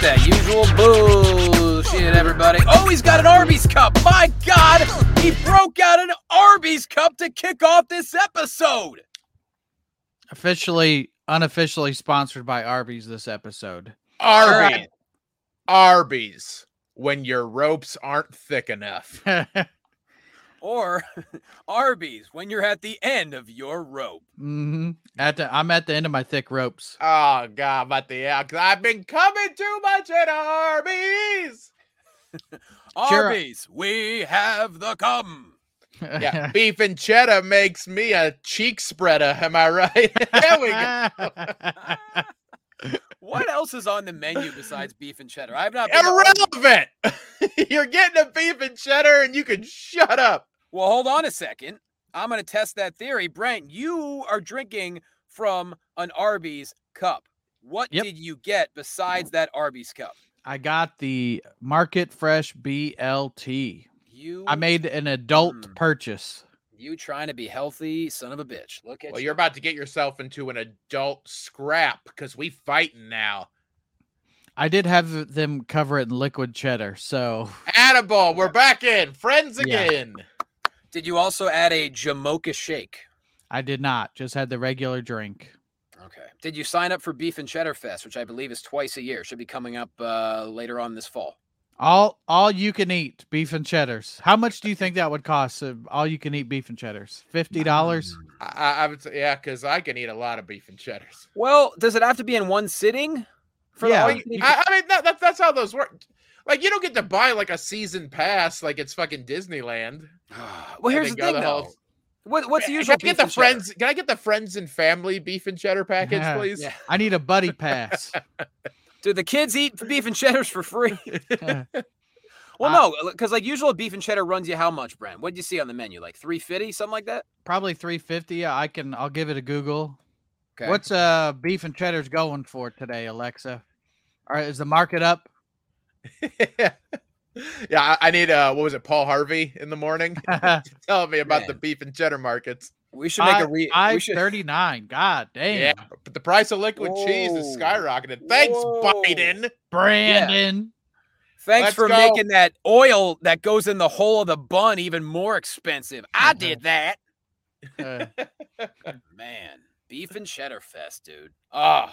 Here we go with that usual bullshit, everybody. Oh, he's got an Arby's cup. My God, he broke out an Arby's cup to kick off this episode. Officially, unofficially sponsored by Arby's this episode. Arby's. Arby's. When your ropes aren't thick enough. Or Arby's when you're at the end of your rope. Mm-hmm. At the, I'm at the end of my thick ropes. Oh God, but the yeah, 'cause I've been coming too much at Arby's. Sure. Arby's, we have the cum. Yeah, beef and cheddar makes me a cheek spreader. Am I right? there we go. What else is on the menu besides beef and cheddar? I've not been. Irrelevant. You're getting a beef and cheddar, and you can shut up. Well, hold on a second. I'm going to test that theory. Brent, you are drinking from an Arby's cup. What Yep. did you get besides that Arby's cup? I got the Market Fresh BLT. You I made an adult Hmm. purchase. You trying to be healthy, son of a bitch. Look at Well, you. you're about to get yourself into an adult scrap because we fighting now. I did have them cover it in liquid cheddar, so Annabelle, we're back in. Friends Yeah. again. Did you also add a Jamocha shake? I did not. Just had the regular drink. Okay. Did you sign up for Beef and Cheddar Fest, which I believe is twice a year? Should be coming up uh, later on this fall. All all you can eat beef and cheddars. How much do you think that would cost? Uh, all you can eat beef and cheddars. Fifty dollars. I, I I would say, yeah, because I can eat a lot of beef and cheddars. Well, does it have to be in one sitting? For Yeah, the you- all-you-can-eat- I, I mean, that, that, that's how those work. Like, you don't get to buy like a season pass like it's fucking Disneyland. well, here's then the thing, the though. What, what's the Can usual? I get the and cheddar? friends? Can I get the friends and family beef and cheddar package, Yeah. please? Yeah. I need a buddy pass. Do the kids eat beef and cheddars for free? Well, Uh, no, because like usual beef and cheddar runs you how much, Brent? What would you see on the menu? Like three fifty, something like that. Probably three fifty. I can. I'll give it a Google. Okay. What's uh beef and cheddar's going for today, Alexa? All right, is the market up? yeah, I, I need uh, what was it, Paul Harvey in the morning telling me about the beef and cheddar markets. We should make a re. We Five should. thirty nine. God damn. Yeah, but the price of liquid cheese is Whoa. skyrocketed. Thanks, Whoa. Biden. Brandon. Thanks Let's for go. making that oil that goes in the hole of the bun even more expensive. I did that, Uh, man. Beef and cheddar fest, dude. Oh,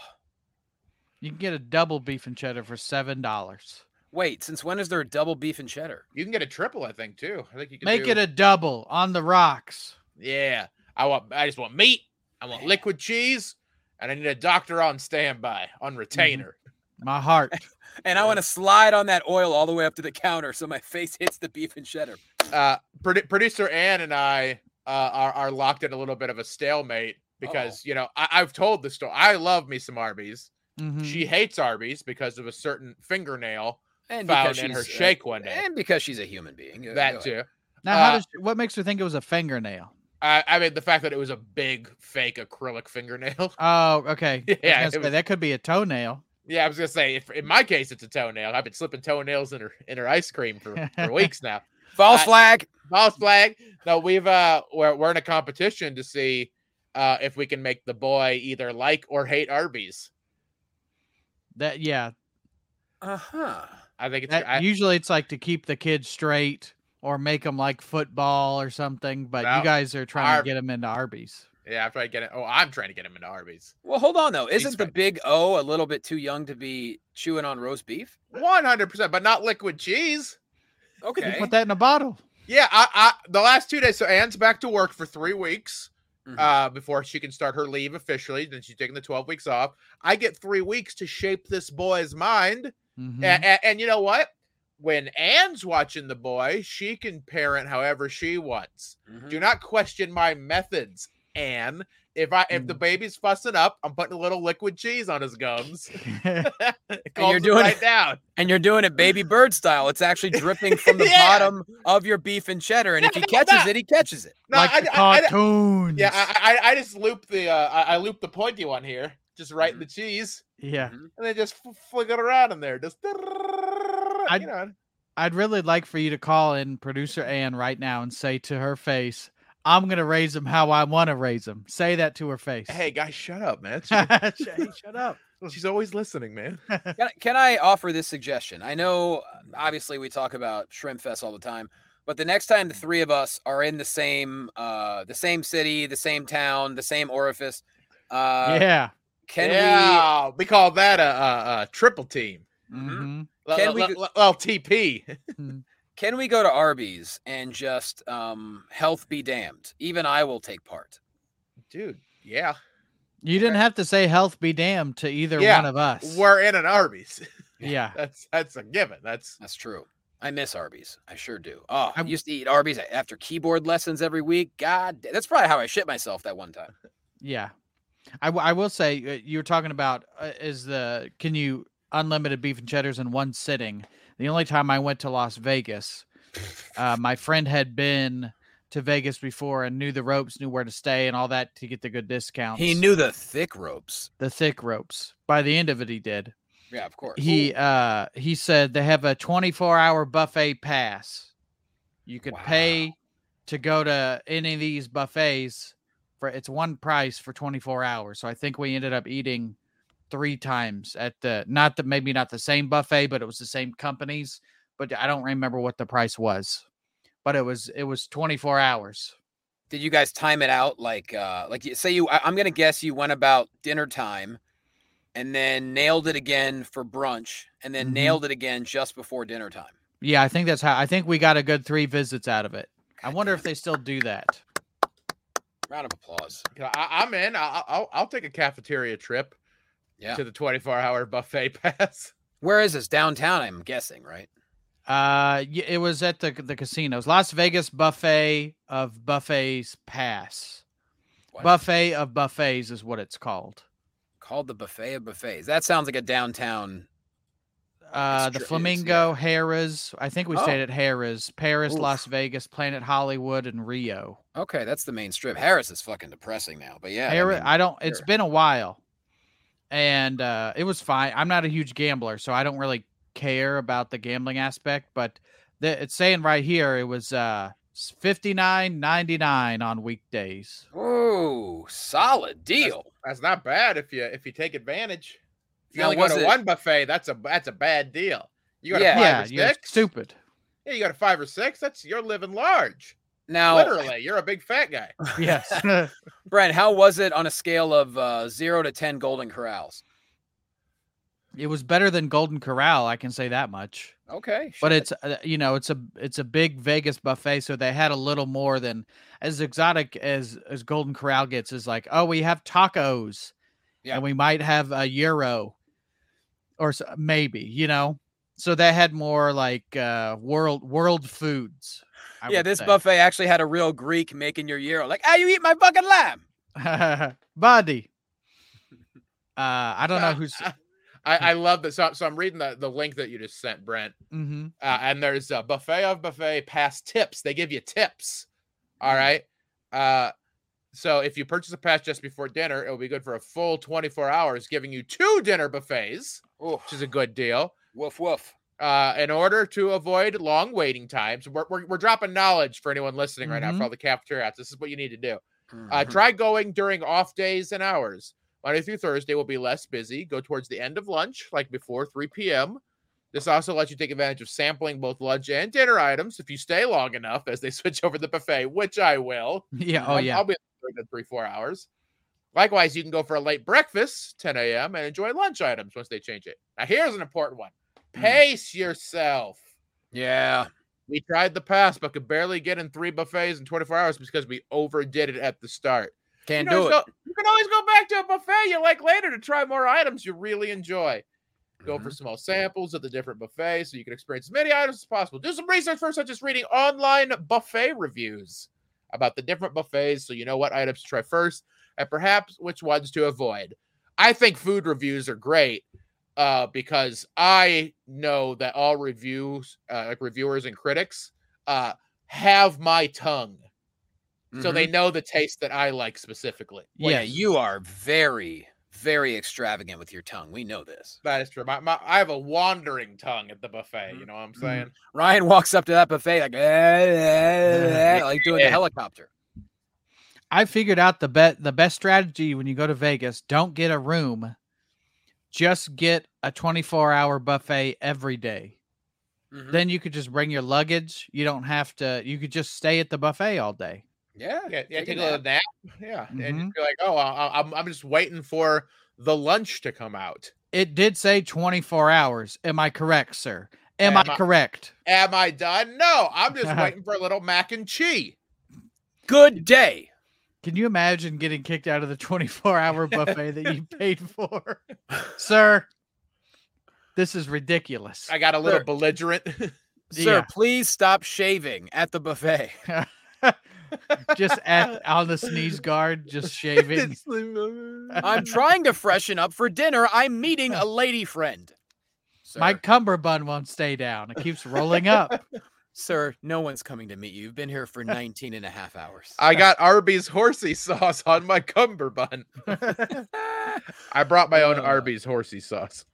you can get a double beef and cheddar for seven dollars. wait. Since when is there a double beef and cheddar? You can get a triple, I think, too. I think you can Make do- it a double on the rocks. Yeah, I want. I just want meat. I want liquid cheese, and I need a doctor on standby on retainer. My heart. And I want to slide on that oil all the way up to the counter so my face hits the beef and cheddar. Uh, produ- producer Ann and I uh, are are locked in a little bit of a stalemate because you know I- I've told the story. I love me some Arby's. Mhm. She hates Arby's because of a certain fingernail And found in her she's, uh, shake one day. And because she's a human being. Go- go that too. now, how uh, does what makes her think it was a fingernail? I, I mean, the fact that it was a big fake acrylic fingernail. Oh, okay. I was Yeah, say, was- that could be a toenail. Yeah, I was gonna say, if in my case it's a toenail, I've been slipping toenails in her in her ice cream for, for weeks now. False I- flag. False flag. No, we've uh we're we're in a competition to see uh if we can make the boy either like or hate Arby's. That yeah. Uh huh. I think it's That, I, usually it's like to keep the kids straight or make them like football or something. But No, you guys are trying Arb- to get them into Arby's. yeah, after I'm trying to get it. Oh, I'm trying to get him into Arby's. Well, hold on though. Isn't the big O a little bit too young to be chewing on roast beef? One hundred percent, but not liquid cheese. You Okay. put that in a bottle. Yeah, I, I the last two days. So Anne's back to work for three weeks. Mhm. uh, before she can start her leave officially. Then she's taking the 12 weeks off. I get three weeks to shape this boy's mind. Mhm. A- a- and you know what? When Anne's watching the boy, she can parent however she wants. Mhm. Do not question my methods, Anne. If I if the Mm. baby's fussing up, I'm putting a little liquid cheese on his gums. and you're doing right it- down. And you're doing it baby bird style. It's actually dripping from the Yeah. bottom of your beef and cheddar. And if he catches no. it, he catches it. No, like I, the I- I- yeah, I, I I just loop the uh I, I loop the pointy one here, just right in the cheese. yeah. Mhm. and then just f- flick it around in there. Just I'd- you know. I'd really like for you to call in producer Ann right now and say to her face, "I'm gonna raise them how I want to raise them." Say that to her face. Hey guys, shut up, man. Hey, shut up. She's always listening, man. Can, I- can I offer this suggestion? I know, uh, obviously, we talk about Shrimp Fest all the time, but the next time the three of us are in the same, uh, the same city, the same town, the same orifice, uh, yeah. can yeah, we... call that a, a, a triple team. Hmm Can l- we l- go- l- LTP. we can we go to Arby's and just um, health be damned? Even I will take part. Dude, yeah. You didn't have to say health be damned to either Yeah, one of us. We're in an Arby's. yeah. That's that's a given. That's That's true. I miss Arby's. I sure do. Oh, I I- used to eat Arby's after keyboard lessons every week. God, that's probably how I shit myself that one time. Yeah. I, w- I will say uh, you were talking about uh, is the can you unlimited beef and cheddars in one sitting. The only time I went to Las Vegas, uh, my friend had been to Vegas before and knew the ropes, knew where to stay and all that to get the good discounts. He knew the thick ropes. the thick ropes. By the end of it, he did. Yeah, of course. He uh he said they have a 24 hour buffet pass. You could Wow. pay to go to any of these buffets for it's one price for 24 hours. So I think we ended up eating three times at the not the maybe not the same buffet, but it was the same companies. But I don't remember what the price was. But it was it was 24 hours. Did you guys time it out? Like, uh, like say you, I, I'm gonna guess you went about dinner time, and then nailed it again for brunch, and then Mhm. nailed it again just before dinner time. Yeah, I think that's how I think we got a good three visits out of it. I wonder damn if they still do that. round of applause. I, I'm in. I, I'll I'll take a cafeteria trip Yeah. to the 24 hour buffet pass. Where is this downtown? I'm guessing, right? Uh, it was at the the casinos, Las Vegas Buffet of Buffets Pass. What? Buffet of Buffets is what it's called. Called the buffet of buffets. That sounds like a downtown. Uh, the Flamingo, Harrah's. I think we Oh. stayed at Harrah's, Paris, Oof. Las Vegas, Planet Hollywood, and Rio. Okay, that's the main strip. Harrah's is fucking depressing now, but yeah. I mean, I don't. It's sure. been a while, and uh, it was fine. I'm not a huge gambler, so I don't really care about the gambling aspect. But the, it's saying right here it was uh fifty nine ninety nine on weekdays. oh, solid deal. That's not bad if you if you take advantage. If you Now, only go was to it- one buffet, that's a that's a bad deal. You got Yeah. a five yeah, or you're six. stupid. Yeah, you got a five or six. That's you're living large. Now, Literally, you're a big fat guy. Yes. Brent, how was it on a scale of uh, zero to ten Golden Corrals? it was better than Golden Corral, I can say that much. Okay, But shit. it's uh, you know, it's a it's a big Vegas buffet so they had a little more than as exotic as as Golden Corral gets is like, "Oh, we have tacos." Yeah. And we might have a gyro or s- maybe, you know. So that had more like uh world world foods. I yeah, this say. buffet actually had a real Greek making your gyro. Like, ah, you eat my fucking lamb. Buddy. Uh I don't know who's I, I love this. So, so I'm reading the, the link that you just sent, Brent. Mhm. Uh, and there's a buffet of buffet pass tips. They give you tips. All Mm. Uh, so if you purchase a pass just before dinner, it will be good for a full 24 hours, giving you two dinner buffets, Oh, which is a good deal. Woof woof. Uh, in order to avoid long waiting times, we're, we're, we're dropping knowledge for anyone listening right now Mhm. for all the cafeterias. This is what you need to do. Uh, Mhm. try going during off days and hours. Monday through Thursday will be less busy. Go towards the end of lunch, like before 3 p.m. This also lets you take advantage of sampling both lunch and dinner items if you stay long enough as they switch over the buffet, which I will. Yeah, oh I'll- yeah. I'll be there in three, four hours. Likewise, you can go for a late breakfast, 10 a.m., and enjoy lunch items once they change it. Now, here's an important one. Pace yourself. yeah. We tried the pass, but could barely get in three buffets in 24 hours because we overdid it at the start. Can't do it. Go, you can always go back to a buffet you like later to try more items you really enjoy. Go Mm-hmm. for small samples of the different buffets so you can experience as many items as possible. Do some research first, such as reading online buffet reviews about the different buffets so you know what items to try first and perhaps which ones to avoid. I think food reviews are great uh, because I know that all reviews, uh, like reviewers and critics, uh, have my tongue. So Mhm. they know the taste that I like specifically. Well, yeah, you are very, very extravagant with your tongue. We know this. That is true. My, my, I have a wandering tongue at the buffet. Mm-hmm. You know what I'm saying? Ryan walks up to that buffet like, "Eh, eh, eh," like doing the Yeah. helicopter. I figured out the bet the best strategy when you go to Vegas, don't get a room. Just get a 24 hour buffet every day. Mhm. Then you could just bring your luggage. You don't have to, you could just stay at the buffet all day. yeah, Yeah, yeah, take take a a little nap. nap. Yeah, and Mhm. you're like, oh, I, I'm I'm just waiting for the lunch to come out. It did say 24 hours. Am I correct, sir? Am, Am I I- correct? Am I done? No, I'm just waiting for a little mac and cheese. Good day. Can you imagine getting kicked out of the 24 hour buffet that you paid for? Sir, this is ridiculous. I got a little Sure. belligerent. Sir, Yeah. please stop shaving at the buffet. just at on the sneeze guard, just shaving. I'm trying to freshen up for dinner. I'm meeting a lady friend. Sir, My cummerbund won't stay down. It keeps rolling up. Sir, no one's coming to meet you. You've been here for 19 and a half hours. I got Arby's horsey sauce on my cummerbund. I brought my own Uh. Arby's horsey sauce.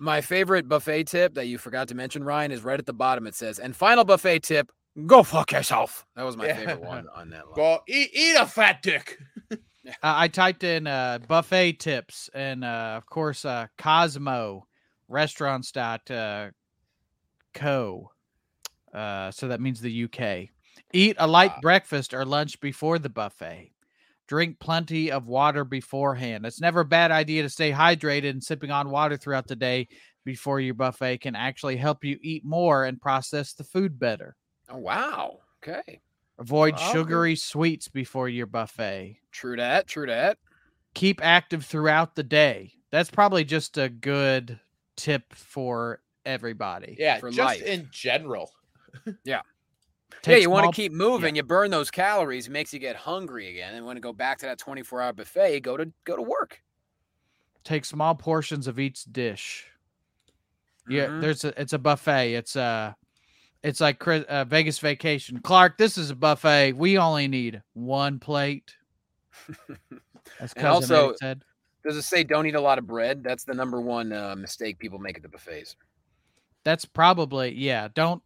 My favorite buffet tip that you forgot to mention, Ryan, is right at the bottom. It says, and final buffet tip, go fuck yourself. That was my Yeah. favorite one on that line. Go eat, eat a fat dick. Uh, I typed in uh, buffet tips, and uh, of course, uh, Cosmo restaurants dot uh. So that means the UK. Eat a light breakfast or lunch before the buffet. Drink plenty of water beforehand. It's never a bad idea to stay hydrated, and sipping on water throughout the day before your buffet can actually help you eat more and process the food better. Oh, wow. Okay. Avoid Wow, sugary sweets before your buffet. True that. True that. keep active throughout the day. That's probably just a good tip for everybody. Yeah, For just life. in general. yeah, Take you want to keep moving. You burn those calories. It makes you get hungry again. And when to go back to that 24 hour buffet, go to go to work. take small portions of each dish. Yeah, Mhm. there's a it's a buffet. It's a it's like uh, Vegas vacation. Clark, this is a buffet. We only need one plate. As And cousin also- said. Does it say don't eat a lot of bread? That's the number one uh, mistake people make at the buffets. That's probably yeah. Don't.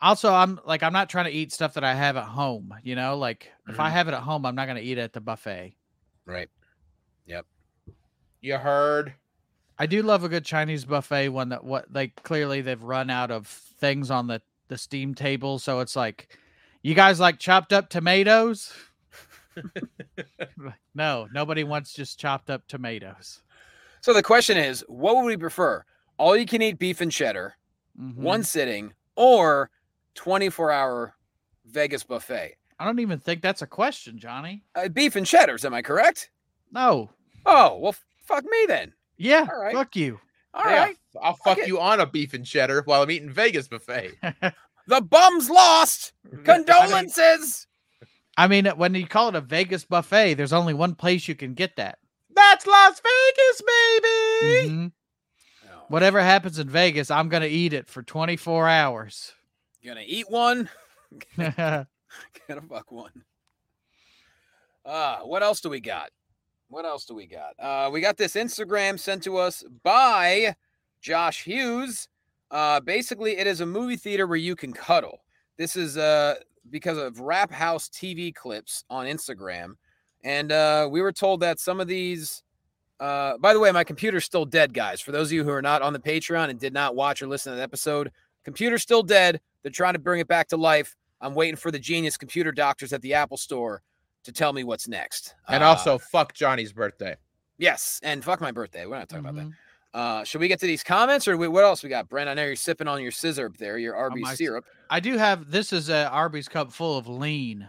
Also, I'm like I'm not trying to eat stuff that I have at home. You know, like if I Mhm. have it at home, I'm not going to eat it at the buffet. Right. Yep. You heard. I do love a good Chinese buffet one that what like clearly they've run out of things on the the steam table, so it's like, you guys like chopped up tomatoes? No, nobody wants just chopped up tomatoes. So the question is, what would we prefer? All you can eat beef and cheddar, Mhm. one sitting, or 24 hour Vegas buffet? I don't even think that's a question, Johnny. Uh, beef and cheddars, am I correct? No. Oh, well, fuck me then. Yeah. All right. Fuck you. All right, yeah, I'll fuck it. you on a beef and cheddar while I'm eating Vegas buffet. The bum's lost. Condolences. I mean, when you call it a Vegas buffet, there's only one place you can get that. That's Las Vegas, baby. Mhm. Oh, Whatever happens in Vegas, I'm gonna eat it for 24 hours. Gonna eat one. Gonna fuck one. Uh, what else do we got? What else do we got? Uh, we got this Instagram sent to us by Josh Hughes. Uh, basically, it is a movie theater where you can cuddle. This is uh because of Rap House TV clips on Instagram, and uh, we were told that some of these. Uh, by the way, my computer's still dead, guys. For those of you who are not on the Patreon and did not watch or listen to the episode, computer's still dead. They're trying to bring it back to life. I'm waiting for the genius computer doctors at the Apple Store to tell me what's next. And Uh, also, fuck Johnny's birthday. yes, and fuck my birthday. We're not talking about that. Mhm. Uh, should we get to these comments or we, what else we got, Brent? I know you're sipping on your scissor up there, your Arby's my syrup. I do have this is a Arby's cup full of lean.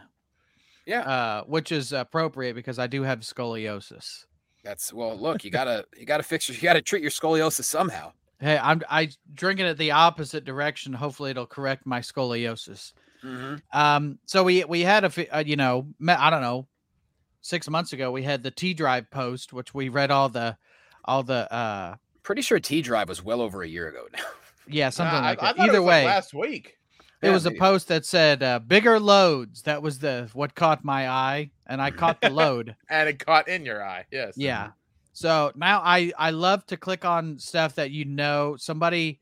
Yeah. Uh, which is appropriate because I do have scoliosis. That's well. Look, you gotta you gotta fix your you gotta treat your scoliosis somehow. Hey, I'm I drinking it the opposite direction. Hopefully, it'll correct my scoliosis. Mm-hmm. Um, so we we had a uh, you know I don't know six months ago we had the T Drive post, which we read all the all the uh Pretty sure T Drive was well over a year ago now. yeah something Nah, like I that. thought it Either was, like, way, last week. it Yeah, was a post that said uh, bigger loads. That was the what caught my eye, and I caught the load. And it caught in your eye. Yes. Yeah. So now I I love to click on stuff that you know somebody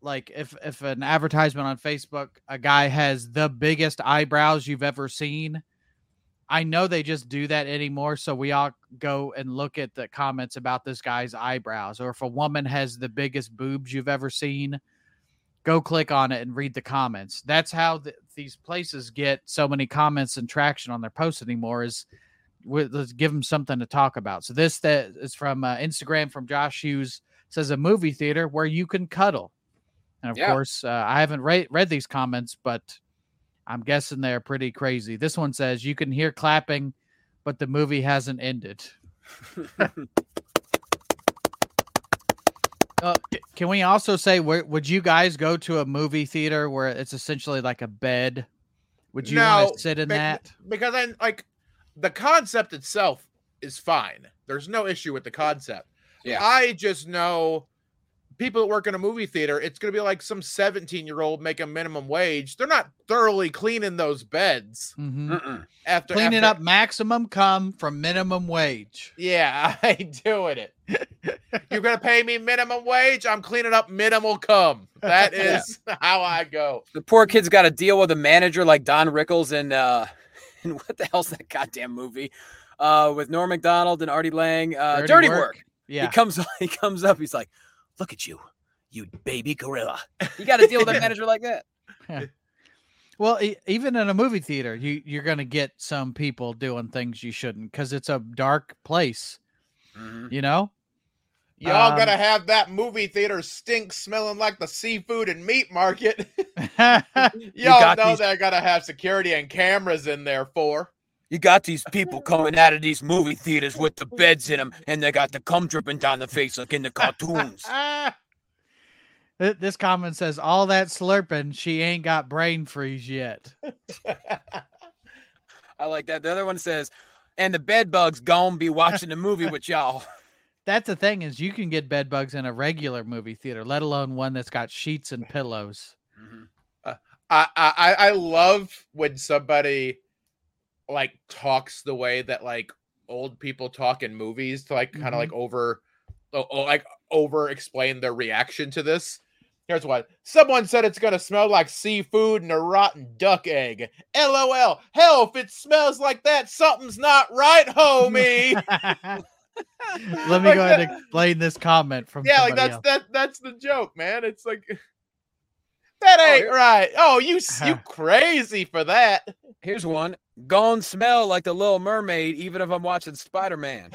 like if if an advertisement on Facebook a guy has the biggest eyebrows you've ever seen. I know they just do that anymore. So we all go and look at the comments about this guy's eyebrows, or if a woman has the biggest boobs you've ever seen, go click on it and read the comments. That's how th- these places get so many comments and traction on their posts anymore. Is let's give them something to talk about. So this that is from uh, Instagram from Josh Hughes says a movie theater where you can cuddle. And of Yeah. course, uh, I haven't re- read these comments, but I'm guessing they're pretty crazy. This one says you can hear clapping, but the movie hasn't ended. Uh, can we also say, where, would you guys go to a movie theater where it's essentially like a bed? Would you want to sit in be- that? because I like the concept itself is fine. There's no issue with the concept. Yeah. I just know people that work in a movie theater, it's going to be like some 17 year old making minimum wage. They're not thoroughly cleaning those beds Mhm. Mm-mm. after Cleaning after- up maximum come from minimum wage. Yeah, I ain't doing it. You're going to pay me minimum wage? I'm cleaning up minimal come. That is Yeah. how I go. The poor kid's got to deal with a manager like Don Rickles and, uh, in what the hell's that goddamn movie? Uh, with Norm Macdonald and Artie Lange. Uh, Dirty Dirty, Work. Work. Yeah. He comes he comes up. He's like, "Look at you, you baby gorilla." You got to deal with a manager like that. Well, e- even in a movie theater, you you're gonna get some people doing things you shouldn't because it's a dark place. Mhm. You know. Y'all Um, going to have that movie theater stink smelling like the seafood and meat market. Y'all got know these- they're going to have security and cameras in there for. You got these people coming out of these movie theaters with the beds in them, and they got the cum dripping down the face like in the cartoons. This comment says all that slurping, she ain't got brain freeze yet. I like that. The other one says, "And the bed bugs gonna be watching the movie with y'all." That's the thing is you can get bed bugs in a regular movie theater, let alone one that's got sheets and pillows. Mhm. I, I I love when somebody like talks the way that like old people talk in movies to like kind of Mhm. like over like over explain their reaction to this. Here's one. Someone said it's gonna smell like seafood and a rotten duck egg. LOL. Hell, if it smells like that, something's not right, homie. Let me Like go ahead that- and explain this comment from yeah, like that's else. that that's the joke, man. It's like that ain't yeah. right. Oh, you you crazy for that. Here's one. Gone smell like the Little Mermaid, even if I'm watching Spider Man.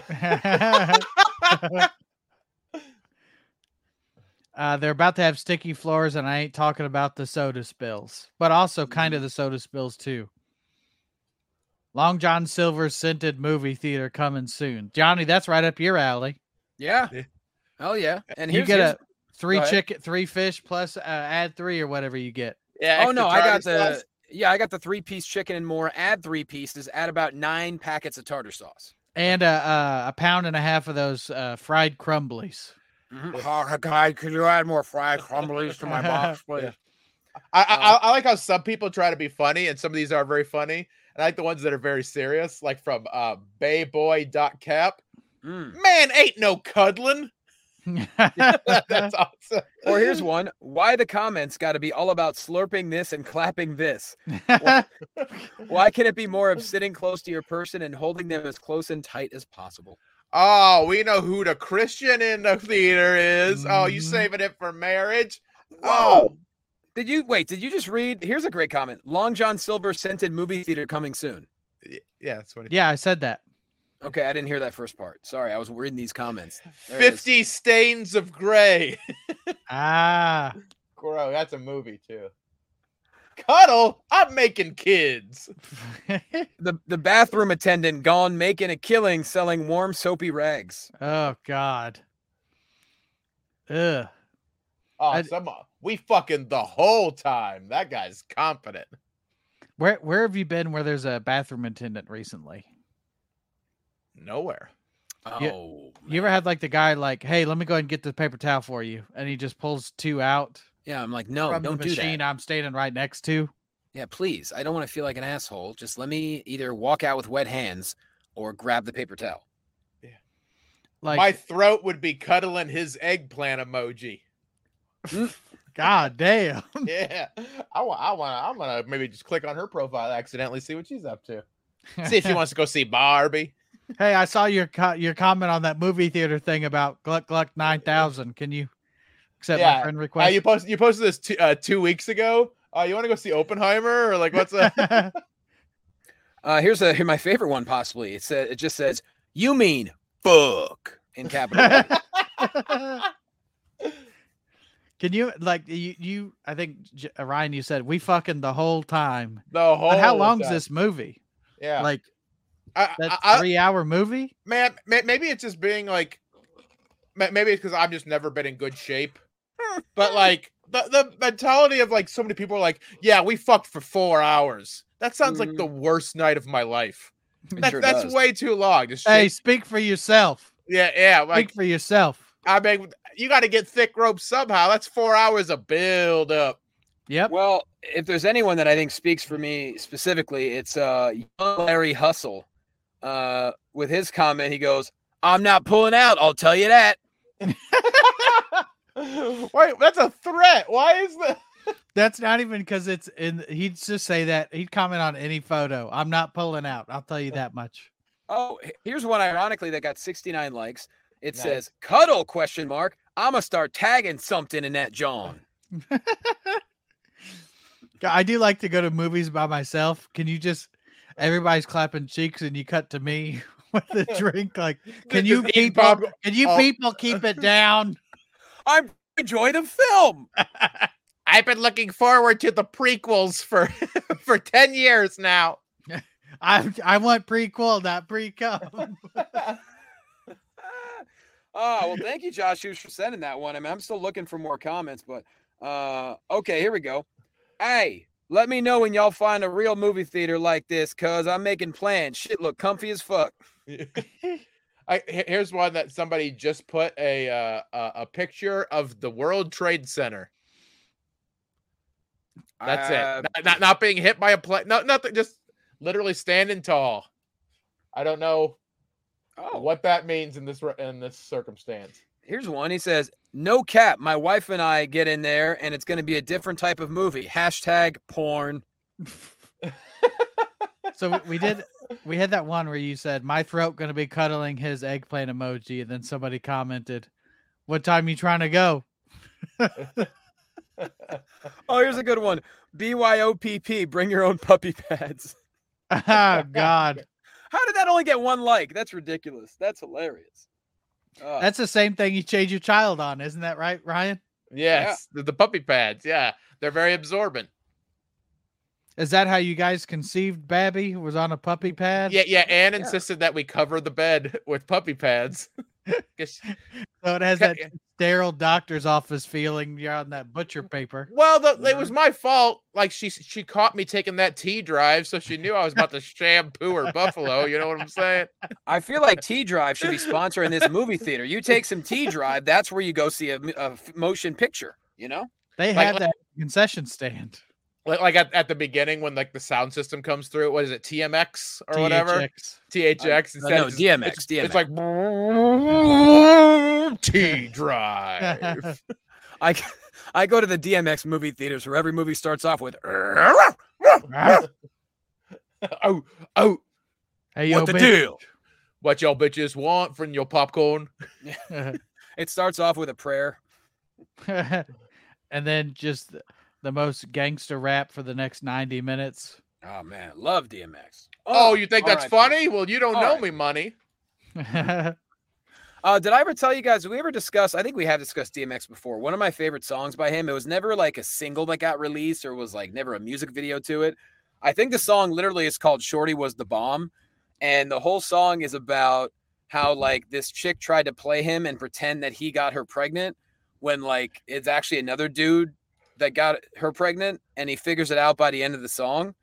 uh, they're about to have sticky floors, and I ain't talking about the soda spills, but also kind of the soda spills too. Long John Silver's scented movie theater coming soon. Johnny, that's right up your alley. Yeah. Yeah. Oh yeah. And you get a three chicken, three fish plus uh, add three or whatever you get. Yeah. Oh no, I got tartar the yeah, I got the three piece chicken and more. Add three pieces. Add about nine packets of tartar sauce. And a, a, a pound and a half of those uh, fried crumblies. Mm-hmm. Oh, God, could you add more fried crumblies to my box, please? I, I, Uh, I- I like how some people try to be funny, and some of these are very funny. I like the ones that are very serious, like from uh, Bayboy.cap. Mm. Man, ain't no cuddling. That's awesome. Or here's one. Why the comments got to be all about slurping this and clapping this? Why can it be more of sitting close to your person and holding them as close and tight as possible? Oh, we know who the Christian in the theater is. Oh, you Mhm. saving it for marriage? Whoa. Did you wait? Did you just read? Here's a great comment. Long John Silver scented movie theater coming soon. Yeah, that's what it yeah, I said that. Okay, I didn't hear that first part. Sorry, I was reading these comments. There 50 Stains of Gray. Ah, Bro, that's a movie too. Cuddle? I'm making kids. The the bathroom attendant gone making a killing selling warm soapy rags. oh God. Ugh. Oh, I- some we fucking the whole time. That guy's confident. Where where have you been where there's a bathroom attendant recently? Nowhere. Yeah. Oh, You ever had like the guy like, hey, let me go ahead and get the paper towel for you, and he just pulls two out Yeah, I'm like, no, from don't the do that. I'm standing right next to. Yeah, please. I don't want to feel like an asshole. Just let me either walk out with wet hands or grab the paper towel. Yeah. Like, My throat would be cuddling his eggplant emoji. Mm. God damn. Yeah. I want I want I want to maybe just click on her profile accidentally see what she's up to. See if she wants to go see Barbie. Hey, I saw your co- your comment on that movie theater thing about Gluck Gluck nine thousand. Can you accept Yeah. my friend Uh, request? you posted you posted this two, uh, two weeks ago. Uh, you want to go see Oppenheimer or like what's a Uh, here's a here my favorite one possibly. It said it just says you mean fuck in capital. Can you like you you? I think uh, Ryan, you said we fucking the whole time. the whole? But how long's time. this movie? Yeah, Like I, that I, I, three hour movie? man, maybe it's just being like, maybe it's because I've just never been in good shape. But like the the mentality of like so many people are like, yeah, we fucked for four hours. That sounds like Mhm. the worst night of my life. That, sure that's does. way too long. Just Hey, shake- speak for yourself. yeah, yeah. Speak for yourself. I mean, you got to get thick rope somehow. That's four hours of build up. Yep. Well, if there's anyone that I think speaks for me specifically, it's uh Larry Hustle. Uh, with his comment, he goes, "I'm not pulling out. I'll tell you that." Wait, that's a threat. Why is that? That's not even because it's in. He'd just say that. He'd comment on any photo. I'm not pulling out. I'll tell you that much. Oh, here's one ironically that got 69 likes. It Nice. says, "Cuddle?" Question mark. I'ma start tagging something in that John. I do like to go to movies by myself. Can you just? Everybody's clapping cheeks, and you cut to me with a drink. Like, can you people? popcorn. Can you Oh. people keep it down? I'm enjoying the film. I've been looking forward to the prequels for for ten years now. I I want prequel, not pre-cum. Oh well, thank you, Josh Hughes, for sending that one. I mean, I'm still looking for more comments, but uh, okay, here we go. Hey, let me know when y'all find a real movie theater like this, cause I'm making plans. Shit, look comfy as fuck. I here's one that somebody just put a uh, a, picture of the World Trade Center. That's Uh, it. Not, not not being hit by a plane. No, nothing. Just literally standing tall. I don't know Oh, what that means in this in this circumstance. Here's one. He says, "No cap. My wife and I get in there, and it's going to be a different type of movie. Hashtag porn." so we- we did. We had that one where you said my throat going to be cuddling his eggplant emoji, and then somebody commented, "What time you trying to go?" Oh, here's a good one. BYOPP. Bring your own puppy pads. oh God, How did that only get one like? That's ridiculous. That's hilarious. Uh, that's the same thing you change your child on, isn't that right, Ryan? Yes, the, the puppy pads. Yeah, they're very absorbent. Is that how you guys conceived Babby? Was on a puppy pad? Yeah, yeah. Anne insisted that we cover the bed with puppy pads. So it has that sterile doctor's office feeling. You're on that butcher paper. well, the, it was my fault. Like she she caught me taking that T Drive, so she knew I was about to shampoo her buffalo. You know what I'm saying? I feel like T Drive should be sponsoring this movie theater. You take some T Drive, that's where you go see a motion picture. You know? They Like- had that concession stand. Like, like at, at the beginning when like the sound system comes through. What is it? TMX or whatever. THX. THX. Uh, instead no, it's just- DMX, It's, DMX. it's like T drive. I I go to the DMX movie theaters where every movie starts off with oh oh, Hey, what the bitch. deal? what y'all bitches want from your popcorn? It starts off with a prayer. and then just the most gangster rap for the next 90 minutes. Oh man, love DMX. Oh, oh, you think that's R.I.P. funny? Well, you don't All know right. me, money. Uh, did I ever tell you guys? We ever discuss? I think we have discussed DMX before. One of my favorite songs by him. It was never like a single that got released, or was like never a music video to it. I think the song literally is called "Shorty Was the Bomb," and the whole song is about how like this chick tried to play him and pretend that he got her pregnant when like it's actually another dude that got her pregnant, and he figures it out by the end of the song.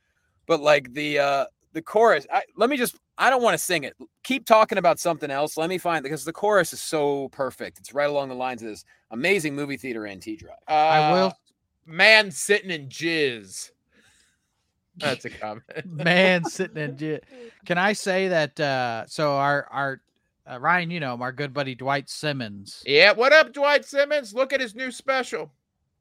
But like the uh the chorus, I, let me just. I don't want to sing it keep talking about something else. Let me find because the chorus is so perfect. It's right along the lines of this amazing movie theater and T Drive. Uh, I will, Man sitting in jizz. That's a comment. man, sitting in. jizz. Can I say that? Uh, so our our uh, Ryan, you know him, our good buddy Dwight Simmons yeah, what up, Dwight Simmons? Look at his new special.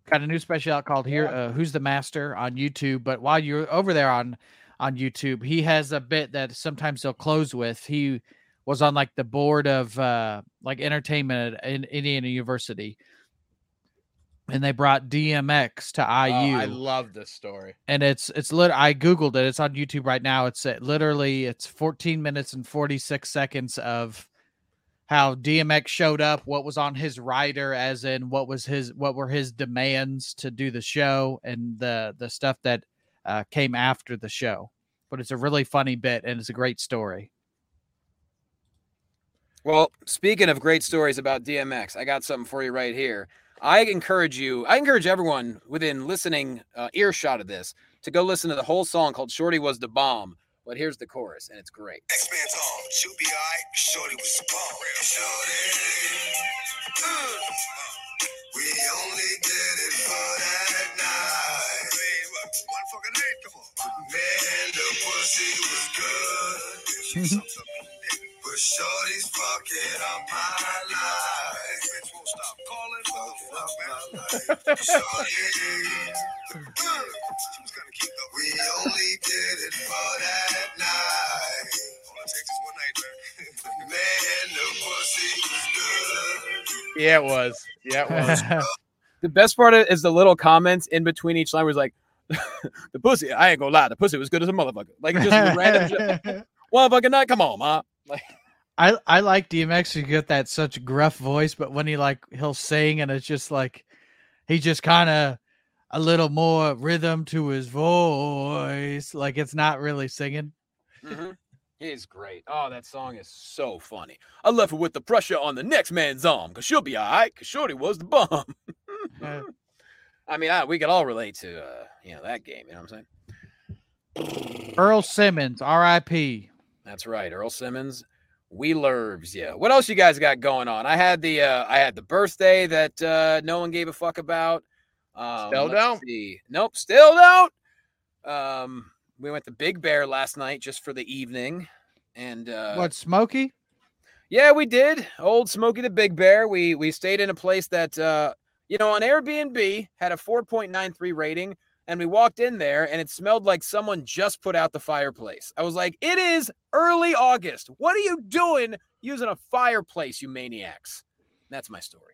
got a new special out called "Here, uh, Who's the Master" on YouTube. But while you're over there on on YouTube. He has a bit that sometimes he'll close with. He was on like the board of uh like entertainment at in Indiana University. And they brought DMX to Oh, IU I love this story. and it's it's lit I googled it. It's on YouTube right now. It's uh, literally it's 14 minutes and 46 seconds of how DMX showed up, what was on his rider as in what was his what were his demands to do the show and the the stuff that uh, came after the show. But it's a really funny bit and it's a great story. Well, speaking of great stories about DMX, I got something for you right here. I encourage you, I encourage everyone within listening uh, earshot of this to go listen to the whole song called Shorty Was the Bomb. But here's the chorus, and it's great. Next man's on. She'll be alright. Shorty was a bomb. Shorty. uh, We only did it for that night. One fucking night, come on. Man, the pussy was good. but Shorty's fucking up my life. Bitch won't stop calling. Fucking up my life. Shorty. uh, We only did it for that night. All it takes is one night, man. man, the pussy was good. Yeah, it was. Yeah, it was. The best part is the little comments in between each line was like, the pussy, I ain't gonna lie, the pussy was good as a motherfucker. Like just random shit. Well, fucking night, come on, ma. Like, I I like DMX. He get that such gruff voice, but when he like he'll sing and it's just like he just kind of a little more rhythm to his voice. Like it's not really singing. mhm. he's great. Oh, that song is so funny. I left her with the pressure on the next man's arm, cause she'll be alright, cause Shorty was the bomb. I mean, I, we could all relate to uh, you know that game. You know what I'm saying? Earl Simmons, R.I.P. That's right, Earl Simmons. We lerves, yeah. What else you guys got going on? I had the uh, I had the birthday that uh, no one gave a fuck about. Um, Still don't? see. Nope, still don't. Um, we went to Big Bear last night just for the evening, and uh, What Smokey? yeah, we did. Old Smoky the Big Bear. We we stayed in a place that uh, you know on Airbnb had a 4.93 rating, and we walked in there and it smelled like someone just put out the fireplace. I was like, it is early August. What are you doing using a fireplace, you maniacs? That's my story.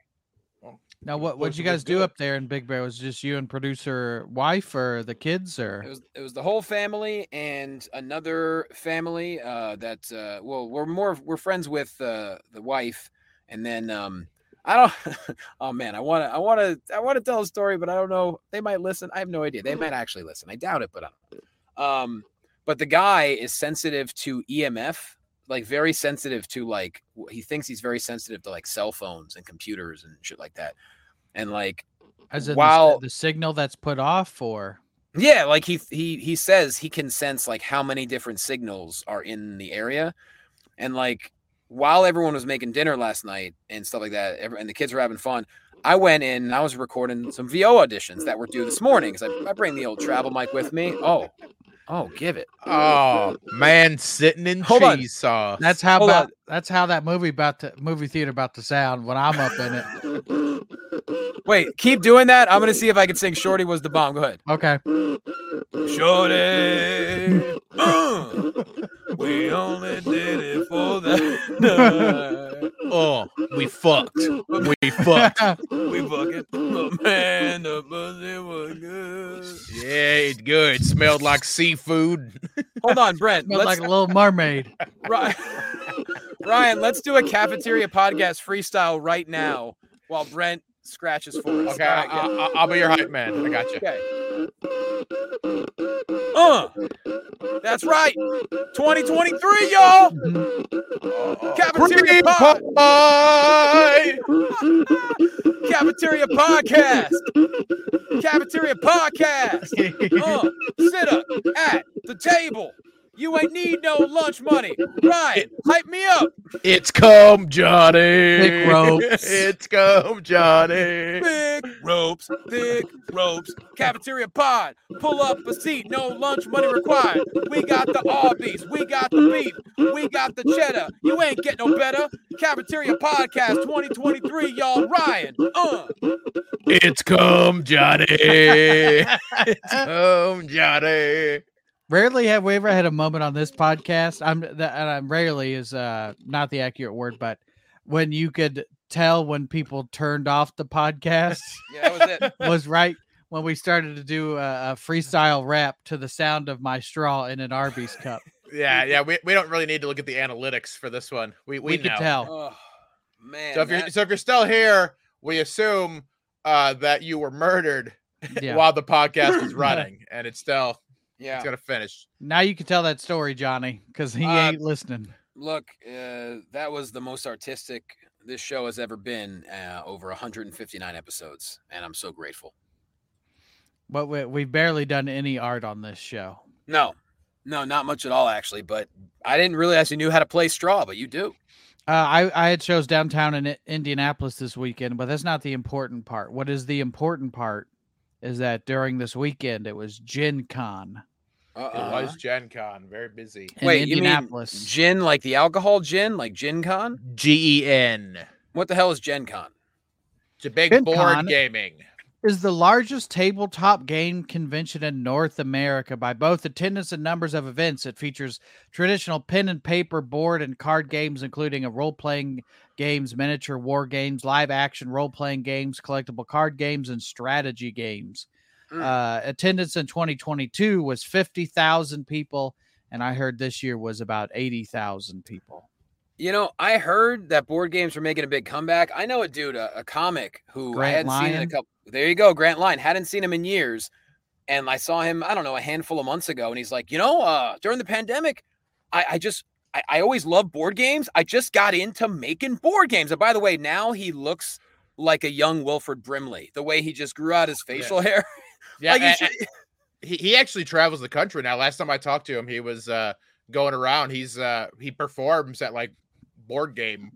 Now what what'd you guys do up there in Big Bear? Was it just you and producer wife or the kids or It was it was the whole family and another family uh, that uh, well we're more we're friends with uh, the wife and then um, I don't oh man I want to I want to I want to tell a story but I don't know they might listen I have no idea they might actually listen I doubt it but I don't um but the guy is sensitive to EMF like very sensitive to like he thinks he's very sensitive to like cell phones and computers and shit like that and like as in the while- the, signal that's put off or? Yeah, like he he he says he can sense like how many different signals are in the area, and like while everyone was making dinner last night and stuff like that, and the kids were having fun. I went in and I was recording some VO auditions that were due this morning because I, I bring the old travel mic with me. Oh, oh, give it. Oh man, sitting in Hold on. cheese sauce. that's how Hold on. about that's how that movie about to movie theater about to sound when I'm up in it. Wait, keep doing that. I'm gonna see if I can sing. Shorty was the bomb. Go ahead. Okay. Shorty, we only did it for that night. oh, we fucked. We fucked. We fucking, but man, the pussy was good. Yeah, it's good. It Smelled like seafood. Hold on, Brent. Smelled like a little mermaid. Ryan, Ryan, let's do a cafeteria podcast freestyle right now while Brent scratches for us. Okay, All I, right, good. I, I'll be your hype man. I got you. Okay. Uh, that's right. 2023, y'all. Cafeteria, pod, cafeteria podcast. Cafeteria podcast. Uh, sit up at the table. You ain't need no lunch money. Ryan, hype me up. It's come, Johnny. Thick ropes. It's come, Johnny. Big ropes, thick ropes. Cafeteria pod. Pull up a seat. No lunch money required. We got the Arby's. We got the beef. We got the cheddar. You ain't get no better. Cafeteria podcast 2023, y'all. Ryan. Uh. It's come, Johnny. It's come, Johnny. Rarely have we ever had a moment on this podcast. I'm that and I'm rarely is uh not the accurate word, but when you could tell when people turned off the podcast Yeah, that was it. was right when we started to do a, a freestyle rap to the sound of my straw in an Arby's cup. Yeah, yeah. We, we don't really need to look at the analytics for this one. We We, we, could tell. Oh man. So if you're so if you're still here, we assume uh, that you were murdered Yeah. while the podcast was running, and it's still yeah. it's gonna finish. Now you can tell that story, Johnny, because he Uh, ain't listening. Look, uh, that was the most artistic this show has ever been. Uh, over 159 episodes, and I'm so grateful. But we, we've barely done any art on this show. No, no, not much at all, actually. But I didn't realize you knew how to play straw, but you do. Uh, I, I had shows downtown in Indianapolis this weekend, but that's not the important part. What is the important part is that during this weekend it was Gen Con Uh-uh. It was Gen Con, very busy. in Wait, you mean Indianapolis. gin, like the alcohol gin, like Gin Con? G E N. What the hell is Gen Con? It's a big Gen board Con. gaming. is the largest tabletop game convention in North America by both attendance and numbers of events. It features traditional pen and paper, board, and card games, including a role playing games, miniature war games, live action role playing games, collectible card games, and strategy games. Mm. Uh, attendance in 2022 was 50,000 people, and I heard this year was about 80,000 people. You know, I heard that board games were making a big comeback. I know a dude, a, a comic who I hadn't seen in a couple. There you go, Grant Line. Hadn't seen him in years, and I saw him. I don't know, a handful of months ago, and he's like, you know, uh, during the pandemic, I, I just. I, I always loved board games. I just got into making board games. And by the way, now he looks like a young Wilford Brimley. The way he just grew out his facial hair. Yeah, like he and- should- he, he actually travels the country now. Last time I talked to him, he was uh, going around. He's uh, he performs at like board game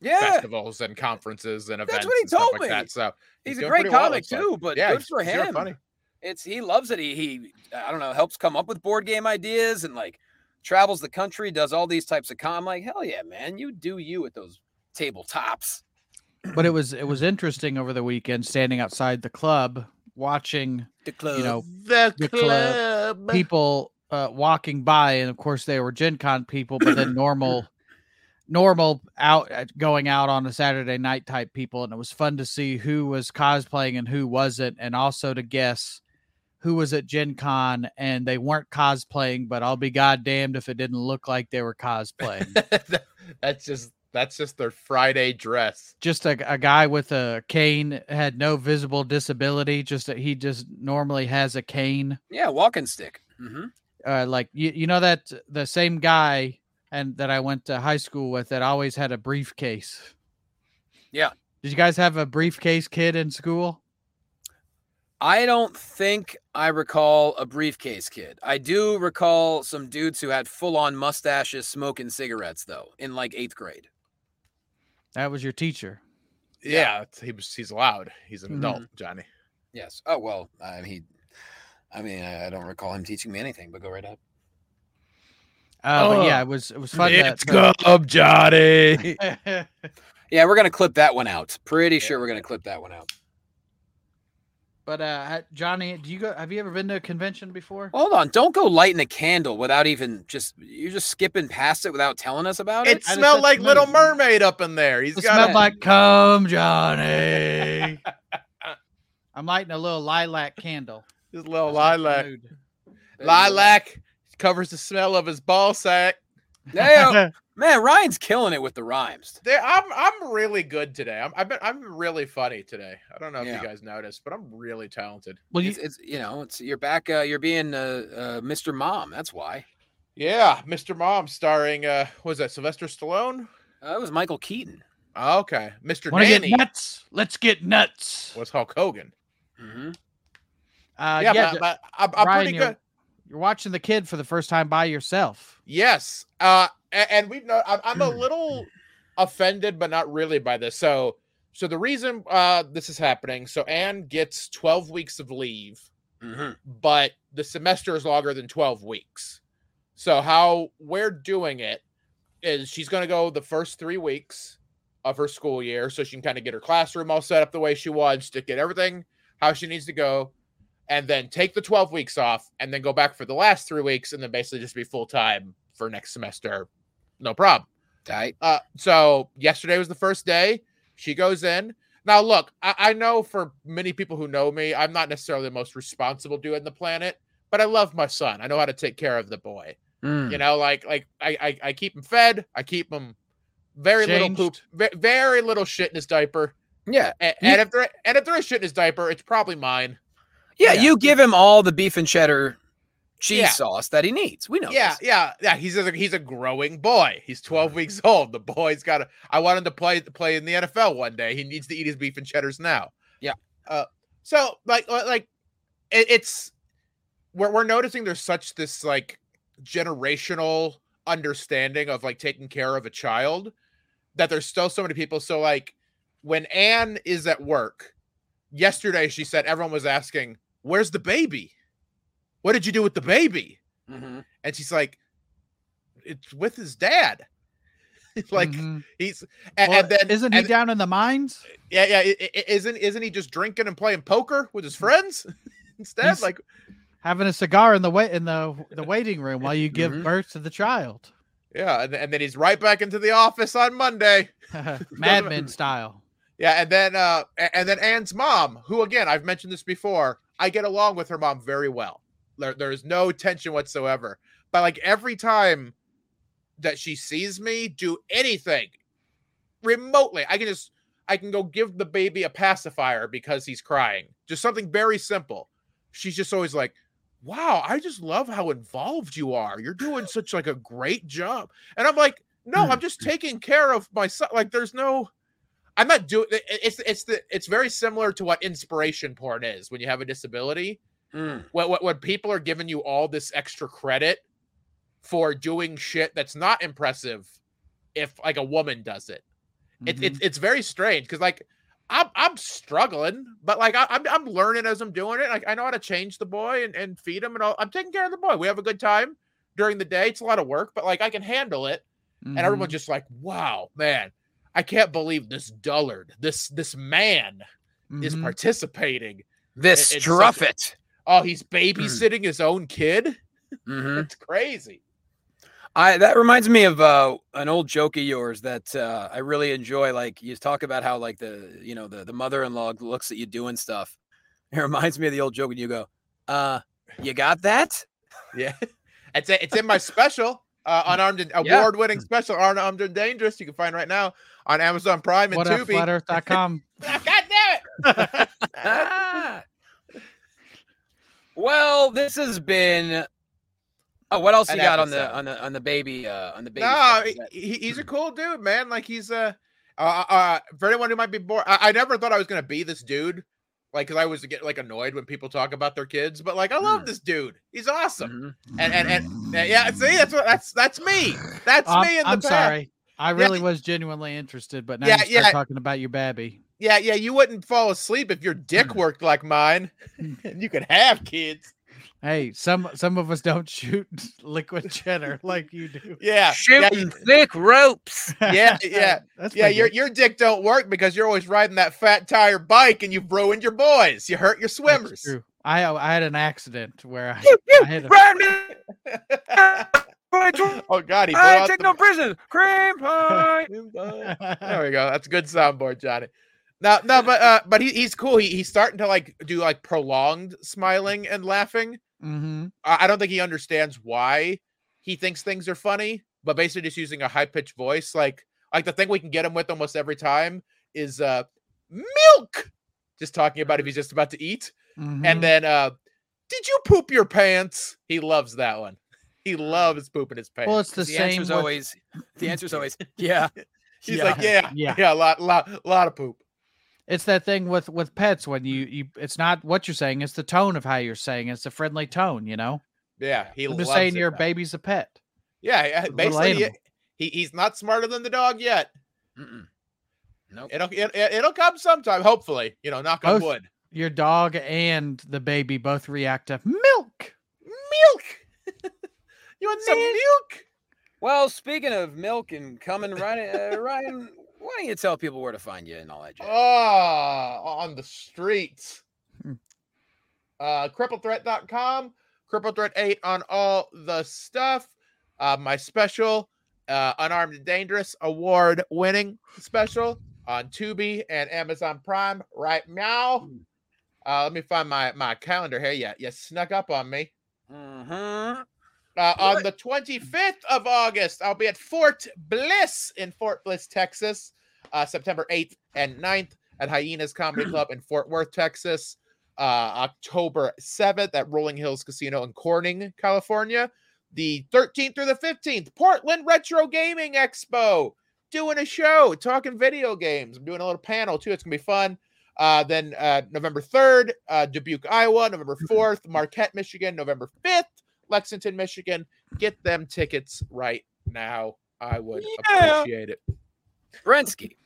yeah, festivals and conferences and events. That's events what he and stuff told like me. that. So he's, a great pretty well, comic like. too. But yeah, good for he's real him. funny. it's he loves it. He he I don't know, helps come up with board game ideas and like travels the country, does all these types of com. Like, hell yeah, man, you do you at those tabletops. But it was it was interesting over the weekend standing outside the club watching The club. you know The, the club. club, people uh, walking by, and of course they were Gen Con people, but then normal, normal out uh, going out on a Saturday night type people, and it was fun to see who was cosplaying and who wasn't, and also to guess who was at Gen Con and they weren't cosplaying, but I'll be goddamned if it didn't look like they were cosplaying. that's just that's just their Friday dress. just a, a guy with a cane had no visible disability, just that he just normally has a cane. yeah, walking stick. hmm uh, like you, you know that the same guy and that I went to high school with that always had a briefcase. Yeah. Did you guys have a briefcase kid in school? I don't think I recall a briefcase kid. I do recall some dudes who had full on mustaches smoking cigarettes though in like eighth grade. That was your teacher. Yeah, it's- he was he's allowed. He's an Mhm. adult, Johnny. Yes. Oh well, I he. I mean, I, I don't recall him teaching me anything, but go right up. Uh, but yeah, Oh, it was it was fun. It's that, club, Johnny. Yeah, we're gonna clip that one out. Pretty sure we're gonna clip that one out. But uh, Johnny, do you go? Have you ever been to a convention before? Hold on, don't go lighting a candle without even just you're just skipping past it without telling us about It it. I smelled like Little. Mermaid up in there. He's It got smelled a, like come, Johnny. I'm lighting a little lilac candle. his little That's lilac. mood. There you go. Lilac covers the smell of his ball sack. Damn, man, Ryan's killing it with the rhymes. They- I'm I'm really good today. I'm I've been, I'm really funny today. I don't know if Yeah. you guys noticed, but I'm really talented. well, you, It's, it's you know, it's you're back. Uh, you're being uh, uh, Mr. Mom. That's why. Yeah, Mr. Mom, starring uh, was that Sylvester Stallone? Uh, that was Michael Keaton. Oh, okay, Mr. want to get nuts? Let's get nuts. was Hulk Hogan. hmm Uh, yeah, yeah, but, but I'm, I'm Ryan, pretty you're- good. you're watching the kid for the first time by yourself. Yes. Uh, and, and we've know I'm, I'm a Hmm. little offended, but not really by this. So, so the reason uh this is happening, so Anne gets 12 weeks of leave, hmm but the semester is longer than 12 weeks. So how we're doing it is she's going to go the first three weeks of her school year, so she can kind of get her classroom all set up the way she wants to get everything how she needs to go. and then take the 12 weeks off and then go back for the last three weeks and then basically just be full time for next semester. No problem. Tight. Uh, so yesterday was the first day. She goes in. Now, look, I, I know for many people who know me, I'm not necessarily the most responsible dude on the planet, but I love my son. I know how to take care of the boy. Mm. You know, like like I I, I keep him fed. I keep him very little poop, Changed. very little shit in his diaper. Yeah. And, You- and if there and if there is shit in his diaper, it's probably mine. yeah. Yeah. You give him all the beef and cheddar cheese Yeah. sauce that he needs. We know. Yeah, this. yeah, yeah. He's a he's a growing boy. He's 12 weeks old. The boy's got to. I want him to play play in the NFL one day. He needs to eat his beef and cheddars now. Yeah. Uh, so like like- like it, it's we're we're noticing there's such this like generational understanding of like taking care of a child that there's still so many people. So like when Anne is at work, yesterday she said everyone was asking, "Where's the baby? What did you do with the baby?" Mhm. and she's like it's with his dad It's like Mhm. he's and, Well, and then isn't he and- down in the mines? yeah yeah isn't isn't he just drinking and playing poker with his friends instead He's- like Having a cigar in the wait in the the waiting room while you give Mhm. birth to the child, yeah and, and then he's right back into the office on monday madman style. yeah and then uh and then anne's mom who again i've mentioned this before i get along with her mom very well there, there's no tension whatsoever. But like every time that she sees me do anything remotely i can just i can go give the baby a pacifier because he's crying. Just something very simple. She's just always like wow i just love how involved you are. You're doing such like a great job. And i'm like no i'm just taking care of my son like there's no i'm not doing it's it's the it's very similar to what inspiration porn is when you have a disability Mm. when, when, when people are giving you all this extra credit for doing shit that's not impressive if like a woman does it it, Mhm. it it's very strange because like I'm I'm struggling, but like I, I'm I'm learning as I'm doing it. Like I know how to change the boy and, and feed him and all. I'm taking care of the boy. We have a good time during the day. It's a lot of work, but like I can handle it. And everyone's just like, "Wow, man, I can't believe this dullard, this this man is Mhm. participating. This It- it's struff such it. Oh, he's babysitting his own kid. Mhm. It's crazy." I that reminds me of uh, an old joke of yours that uh, I really enjoy. Like you talk about how like the you know the the mother-in-law looks at you doing stuff. It reminds me of the old joke when you go, "Uh, you got that?" Yeah, it's it's in my special, uh, unarmed and Yeah. award-winning special, unarmed and dangerous. You can find right now on Amazon Prime and what up, Tubi. flatearth.com. God damn it! Well, this has been. Oh, what else An you got on the on the on the baby uh on the baby? no, he, he's a cool dude, man. Like he's uh, uh, uh for anyone who might be bored, I, I never thought I was gonna be this dude. Like, cause I was get like annoyed when people talk about their kids, but like I love Mm. this dude. He's awesome. Mhm. And and and uh, yeah, see, that's what that's that's me. That's I'm, me in the I'm past. sorry. I really was genuinely interested, but now Yeah, you start yeah. talking about your babby. Yeah, yeah, you wouldn't fall asleep if your dick Hmm. worked like mine. and you could have kids. Hey, some some of us don't shoot liquid cheddar like you do. Yeah. Yeah, Shooting you- thick ropes. Yeah, yeah, That's yeah, your good. your dick don't work because you're always riding that fat tire bike and you've ruined your boys. You hurt your That's swimmers. true. I I had an accident where I, Pew, pew, I hit a- oh god, he I brought take the- no prisoners. Cream pie. There we go. That's a good soundboard, Johnny. No, no, but uh, but he, he's cool. He, he's starting to like do like prolonged smiling and laughing. Mhm. I, I don't think he understands why he thinks things are funny, but basically just using a high pitched voice. Like like the thing we can get him with almost every time is uh milk. Just talking about if he's just about to eat. Mhm. And then uh did you poop your pants? He loves that one. He loves pooping his pants. well, it's the, The same. answer's with- always the answer's always yeah. He's yeah. like, yeah, Yeah. yeah, a lot, lot, a lot of poop. It's that thing with with pets when you you. It's not what you're saying; it's the tone of how you're saying. It's a friendly tone, you know. Yeah, he I'm loves just saying it your now. baby's a pet. Yeah, yeah, basically, he, he's not smarter than the dog yet. Mm-mm. Nope. It'll it, it- it'll come sometime, hopefully. You know, knock on wood. Your dog and the baby both react to milk. Milk. you want some Milk. Milk? Well, speaking of milk and coming, Ryan, uh, Ryan, why don't you tell people where to find you and all that jazz? Oh, on the streets. Hmm. Uh, cripplethreat.com, Cripple Threat 8 on all the stuff. Uh, my special, uh, Unarmed and Dangerous award winning special on Tubi and Amazon Prime right now. Uh, let me find my, my calendar here. Yeah, you snuck up on me. Mhm. Uh, on the 25th of August, I'll be at Fort Bliss in Fort Bliss, Texas, uh, September 8th and 9th at Hyenas Comedy Club in Fort Worth, Texas, uh, October 7th at Rolling Hills Casino in Corning, California, the 13th through the 15th, Portland Retro Gaming Expo, doing a show, talking video games. I'm doing a little panel too. It's going to be fun. Uh, then uh, November 3rd, uh, Dubuque, Iowa, November 4th, Marquette, Michigan, November 5th, Lexington, Michigan. Get them tickets right now. I would Yeah. appreciate it. Brensky.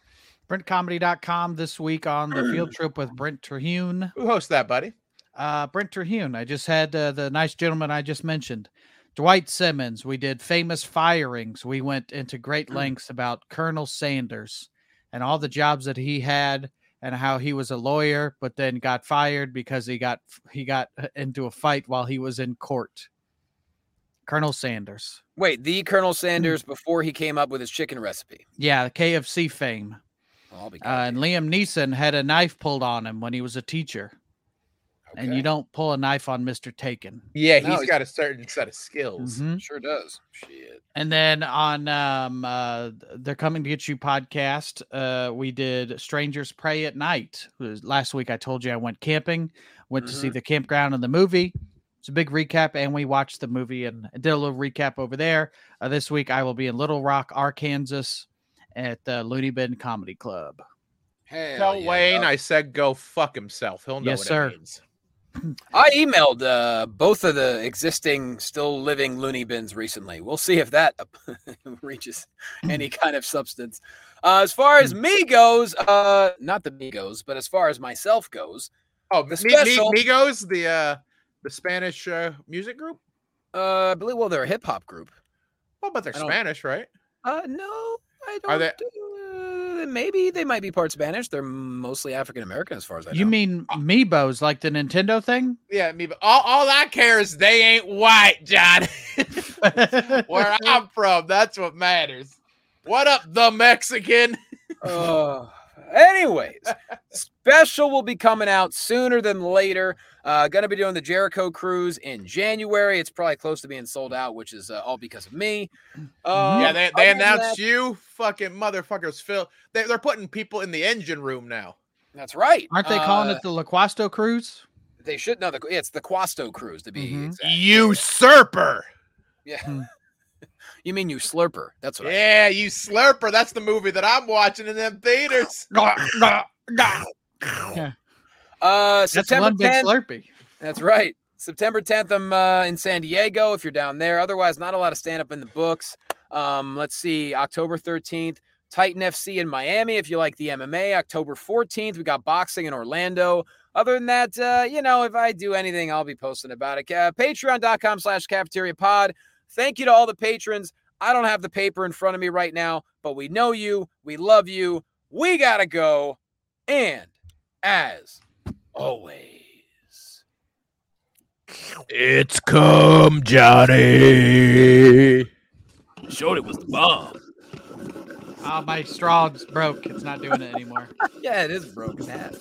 BrentComedy.com this week on the field trip with Brent Terhune. Who hosts that, buddy? Uh, Brent Terhune. I just had uh, the nice gentleman I just mentioned, Dwight Simmons. We did famous firings. We went into great lengths about Colonel Sanders and all the jobs that he had and how he was a lawyer, but then got fired because he got he got uh, into a fight while he was in court. Colonel Sanders. Wait, the Colonel Sanders before he came up with his chicken recipe. Yeah, the KFC fame. Well, I'll be Uh, and Liam Neeson had a knife pulled on him when he was a teacher. And you don't pull a knife on Mr. Taken. Yeah, No, he's he's- got a certain set of skills. Mhm. sure does. Shit. And then on um uh they're coming to get you podcast, uh we did Strangers Prey at Night. Last week I told you I went camping, went to see Mhm. the campground in the movie. It's a big recap, and we watched the movie and did a little recap over there. Uh, this week I will be in Little Rock, Arkansas at the Loony Bin Comedy Club. Hell Tell yeah, Wayne dog. I said go fuck himself. He'll know Yes, what sir. it means. I emailed uh, both of the existing, still living loony bins recently. We'll see if that reaches any kind of substance. Uh, as far as me goes, uh, not the me goes, but as far as myself goes, Oh, The Mi- Mi- special- Migos, the uh, the Spanish uh, music group. uh, I believe, well, they're a hip hop group. Well, but they're I Spanish, right? Uh, no, I don't. Are they- uh, maybe they might be part Spanish. They're mostly African American, as far as I know. You mean Amiibos, like the Nintendo thing? Yeah, me. But all, all I care is they ain't white, John. Where I'm from, that's what matters. What up, the Mexican? Uh, anyways, special will be coming out sooner than later. Uh, gonna be doing the Jericho cruise in January. It's probably close to being sold out, which is uh, all because of me. Uh, yeah, they, they announced that- you, fucking motherfuckers. Phil, they, they're putting people in the engine room now. That's right. Aren't they calling Uh, it the Laquasto Cruise? They should know the. It's the Quasto cruise to be Mhm. exact. Usurper. Yeah. You mean you slurper? That's what. I Yeah, you slurper. That's the movie that I'm watching in them theaters. Uh, That's September one big 10th. Slurpee. That's right. September 10th, I'm uh, in San Diego if you're down there. Otherwise, not a lot of stand up in the books. Um, let's see, October 13th, Titan FC in Miami if you like the MMA. October 14th, we got boxing in Orlando. Other than that, uh, you know, if I do anything, I'll be posting about it. Uh, Patreon.com slash cafeteria pod. Thank you to all the patrons. I don't have the paper in front of me right now, but we know you. We love you. We got to go. And as always, It's come, Johnny. Shorty was the bomb. Oh, my straw's broke. It's not doing it anymore. Yeah, it is broken half.